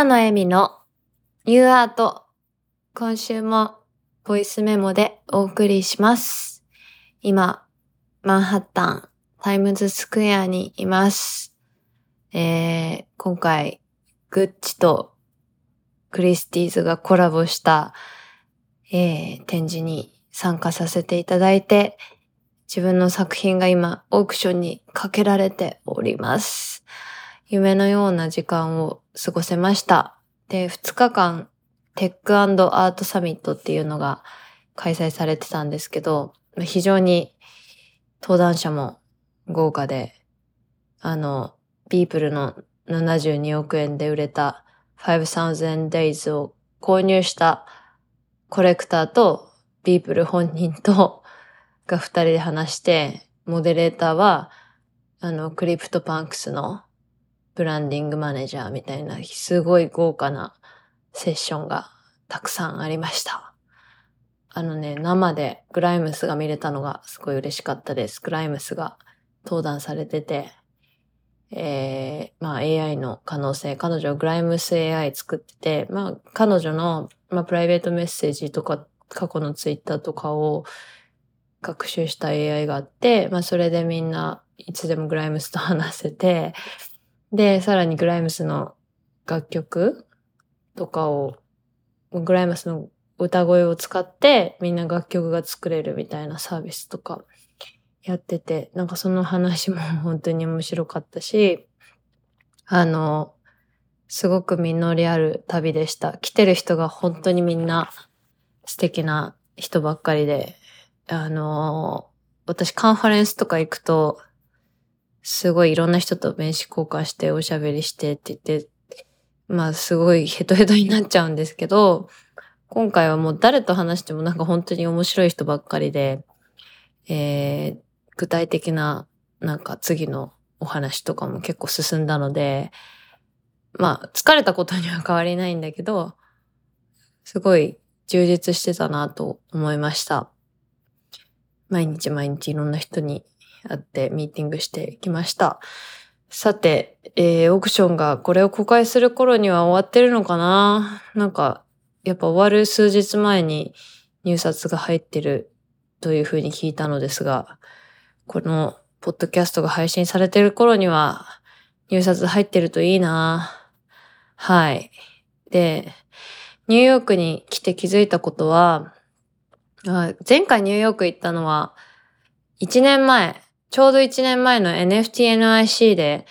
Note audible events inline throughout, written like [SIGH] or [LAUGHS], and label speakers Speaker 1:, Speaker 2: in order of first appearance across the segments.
Speaker 1: 草野恵美のニューアート。今週もボイスメモでお送りします。今、マンハッタンタイムズスクエアにいます。えー、今回、グッチとクリスティーズがコラボした、えー、展示に参加させていただいて、自分の作品が今オークションにかけられております。夢のような時間を過ごせました。で、2日間テックアートサミットっていうのが開催されてたんですけど、非常に登壇者も豪華で、あの、ビープルの72億円で売れた5000 Days を購入したコレクターとビープル本人と [LAUGHS] が二人で話して、モデレーターは、あの、クリプトパンクスのブランディングマネージャーみたいな、すごい豪華なセッションがたくさんありました。あのね、生でグライムスが見れたのがすごい嬉しかったです。グライムスが登壇されてて、えー、まあ AI の可能性、彼女はグライムス AI 作ってて、まあ彼女の、まあ、プライベートメッセージとか過去のツイッターとかを学習した AI があって、まあそれでみんないつでもグライムスと話せて、で、さらにグライムスの楽曲とかを、グライムスの歌声を使ってみんな楽曲が作れるみたいなサービスとかやってて、なんかその話も [LAUGHS] 本当に面白かったし、あの、すごく実りある旅でした。来てる人が本当にみんな素敵な人ばっかりで、あの、私カンファレンスとか行くと、すごいいろんな人と名刺交換しておしゃべりしてって言って、まあすごいヘトヘトになっちゃうんですけど、今回はもう誰と話してもなんか本当に面白い人ばっかりで、えー、具体的ななんか次のお話とかも結構進んだので、まあ疲れたことには変わりないんだけど、すごい充実してたなと思いました。毎日毎日いろんな人に会ってミーティングしてきました。さて、えー、オークションがこれを公開する頃には終わってるのかな？なんか、やっぱ終わる数日前に入札が入ってるというふうに聞いたのですが、このポッドキャストが配信されてる頃には入札入ってるといいなはい。で、ニューヨークに来て気づいたことは、前回ニューヨーク行ったのは1年前、ちょうど1年前の NFTNIC で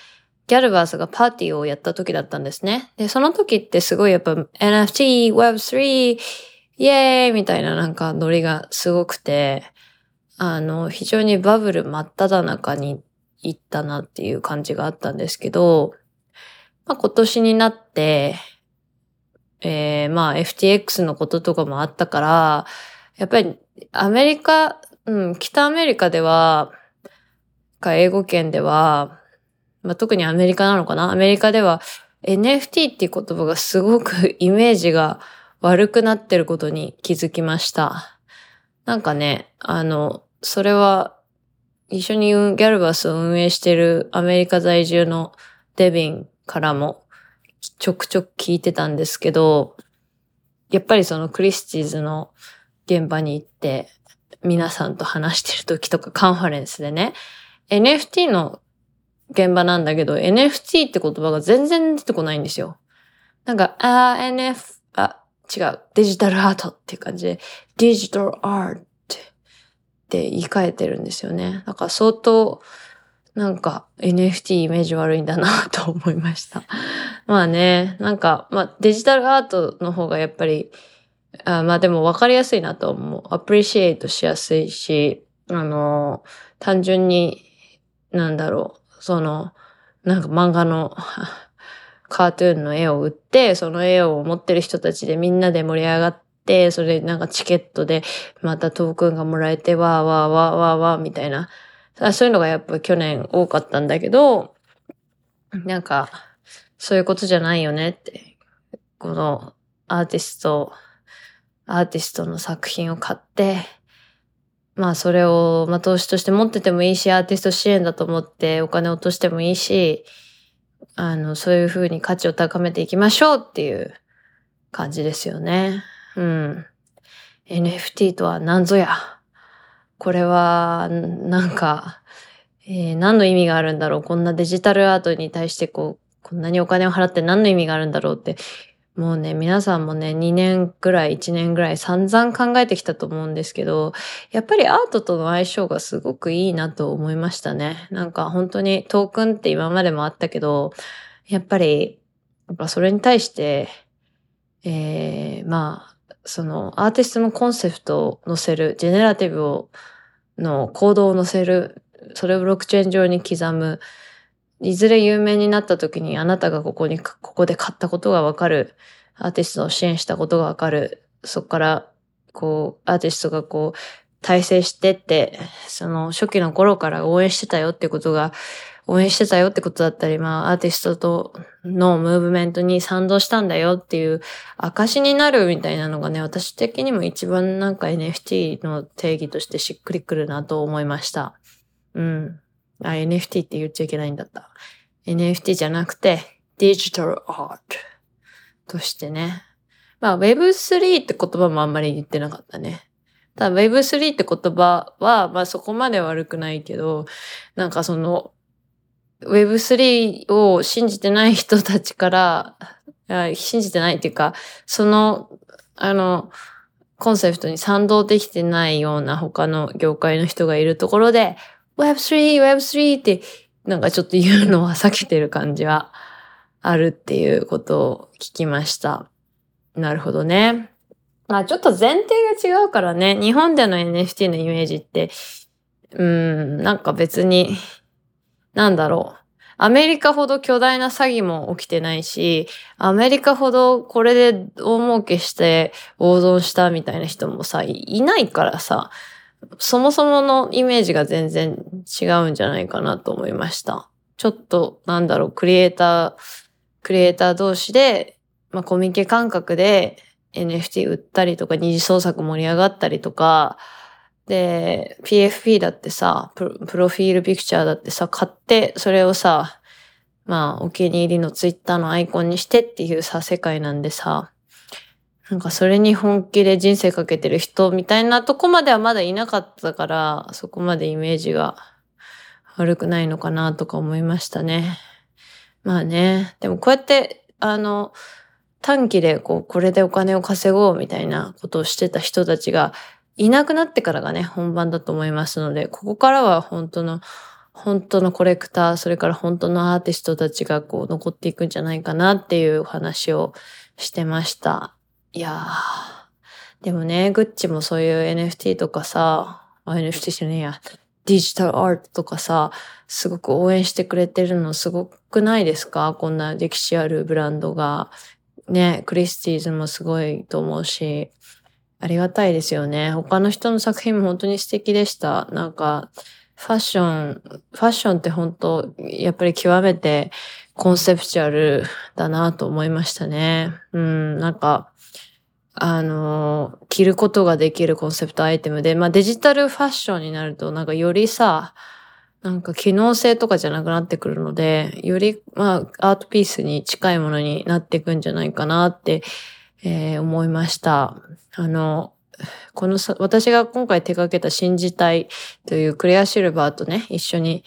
Speaker 1: ギャルバースがパーティーをやった時だったんですね。で、その時ってすごいやっぱ NFT、Web3、イエーイみたいななんかノリがすごくて、あの、非常にバブル真っ只中に行ったなっていう感じがあったんですけど、まあ今年になって、えー、まあ FTX のこととかもあったから、やっぱりアメリカ、うん、北アメリカでは、か英語圏では、まあ、特にアメリカなのかな？アメリカでは NFT っていう言葉がすごく [LAUGHS] イメージが悪くなってることに気づきました。なんかね、あの、それは一緒にギャルバスを運営してるアメリカ在住のデビンからもちょくちょく聞いてたんですけど、やっぱりそのクリスティーズの現場に行って皆さんと話してる時とかカンファレンスでね、NFT の現場なんだけど、NFT って言葉が全然出てこないんですよ。なんか、あ、NF、あ、違う、デジタルアートっていう感じで、デジタルアートって言い換えてるんですよね。だから相当、なんか NFT イメージ悪いんだなと思いました。まあね、なんか、まあデジタルアートの方がやっぱり、あまあでも分かりやすいなと思う。アプリシエイトしやすいし、あの、単純に、なんだろう、その、なんか漫画の [LAUGHS] カートゥーンの絵を売って、その絵を持ってる人たちでみんなで盛り上がって、それなんかチケットでまたトークンがもらえて、わーわーわーわーわーみたいな。そういうのがやっぱ去年多かったんだけど、なんか、そういうことじゃないよねって。このアーティスト、アーティストの作品を買って、まあそれを、まあ投資として持っててもいいし、アーティスト支援だと思ってお金落としてもいいし、あの、そういう風に価値を高めていきましょうっていう感じですよね。うん。NFT とは何ぞや。これは、なんか、えー、何の意味があるんだろう。こんなデジタルアートに対してこう、こんなにお金を払って何の意味があるんだろうって、もうね、皆さんもね、2年ぐらい、1年ぐらい散々考えてきたと思うんですけど、やっぱりアートとの相性がすごくいいなと思いましたね。なんか本当にトークンって今までもあったけど、やっぱり、やっぱそれに対して、えー、まあ、そのアーティストのコンセプトを載せる、ジェネラティブを、の行動を載せる、それをブロックチェーン上に刻む、いずれ有名になった時にあなたがここに、ここで買ったことがわかる。アーティストを支援したことがわかる。そこから、こう、アーティストがこう、体制してって、その初期の頃から応援してたよってことが、応援してたよってことだったり、まあ、アーティストとのムーブメントに賛同したんだよっていう証になるみたいなのがね、私的にも一番なんか NFT の定義としてしっくりくるなと思いました。うん。あ、NFT って言っちゃいけないんだった。NFT じゃなくて、デジタルアートとしてね。まあ Web3 って言葉もあんまり言ってなかったね。ただ Web3 って言葉は、まあそこまで悪くないけど、なんかその Web3 を信じてない人たちから、信じてないっていうか、その、あの、コンセプトに賛同できてないような他の業界の人がいるところで、Web3、Web3 ってなんかちょっと言うのは避けてる感じはあるっていうことを聞きました。なるほどね。まあちょっと前提が違うからね、日本での NFT のイメージって、うん、なんか別に、なんだろう。アメリカほど巨大な詐欺も起きてないし、アメリカほどこれで大儲けして大損したみたいな人もさ、いないからさ、そもそものイメージが全然違うんじゃないかなと思いました。ちょっと、なんだろう、クリエイター、クリエイター同士で、まあ、コミケ感覚で NFT 売ったりとか、二次創作盛り上がったりとか、で、PFP だってさ、プロフィールピクチャーだってさ、買って、それをさ、まあ、お気に入りのツイッターのアイコンにしてっていうさ、世界なんでさ、なんかそれに本気で人生かけてる人みたいなとこまではまだいなかったから、そこまでイメージが悪くないのかなとか思いましたね。まあね、でもこうやって、あの、短期でこう、これでお金を稼ごうみたいなことをしてた人たちがいなくなってからがね、本番だと思いますので、ここからは本当の、本当のコレクター、それから本当のアーティストたちがこう残っていくんじゃないかなっていう話をしてました。いやー。でもね、グッチもそういう NFT とかさ、NFT じゃねえや、デジタルアートとかさ、すごく応援してくれてるのすごくないですか？こんな歴史あるブランドが。ね、クリスティーズもすごいと思うし、ありがたいですよね。他の人の作品も本当に素敵でした。なんか、ファッション、ファッションって本当、やっぱり極めてコンセプチュアルだなと思いましたね。うん、なんか、あの、着ることができるコンセプトアイテムで、まあデジタルファッションになるとなんかよりさ、なんか機能性とかじゃなくなってくるので、よりまあアートピースに近いものになっていくんじゃないかなって、えー、思いました。あの、このさ、私が今回手掛けた新時代というクレアシルバーとね、一緒に、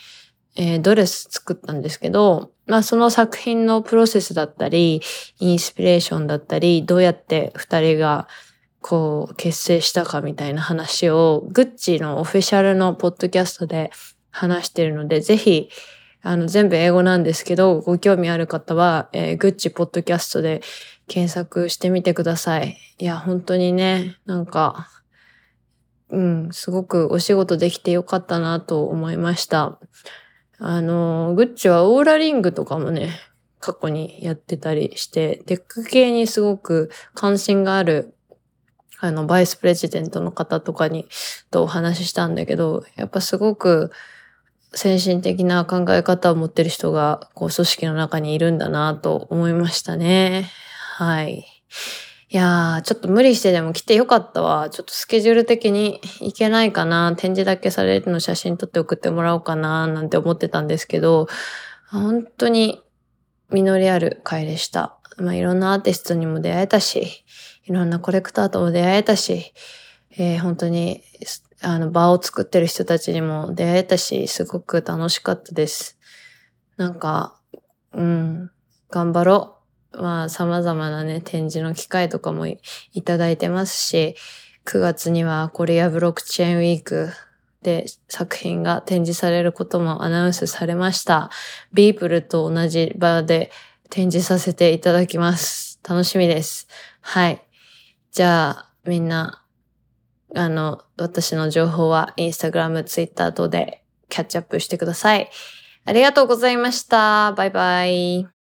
Speaker 1: えー、ドレス作ったんですけど、まあその作品のプロセスだったり、インスピレーションだったり、どうやって二人がこう結成したかみたいな話を、グッチのオフィシャルのポッドキャストで話してるので、ぜひ、あの、全部英語なんですけど、ご興味ある方は、えー、グッチポッドキャストで検索してみてください。いや、本当にね、なんか、うん、すごくお仕事できてよかったなと思いました。あの、グッチはオーラリングとかもね、過去にやってたりして、テック系にすごく関心がある、あの、バイスプレジデントの方とかに、とお話ししたんだけど、やっぱすごく先進的な考え方を持ってる人が、こう、組織の中にいるんだなと思いましたね。はい。いやー、ちょっと無理してでも来てよかったわ。ちょっとスケジュール的に行けないかな。展示だけされるの写真撮って送ってもらおうかな、なんて思ってたんですけど、本当に実りある回でした。まあ、いろんなアーティストにも出会えたし、いろんなコレクターとも出会えたし、えー本当に、あの、場を作ってる人たちにも出会えたし、すごく楽しかったです。なんか、うん、頑張ろう。まあ、様々なね、展示の機会とかもいいただいてますし、9月にはコリアブロックチェーンウィークで作品が展示されることもアナウンスされました。ビープルと同じ場で展示させていただきます。楽しみです。はい。じゃあ、みんな、あの、私の情報はインスタグラム、ツイッター等でキャッチアップしてください。ありがとうございました。バイバイ。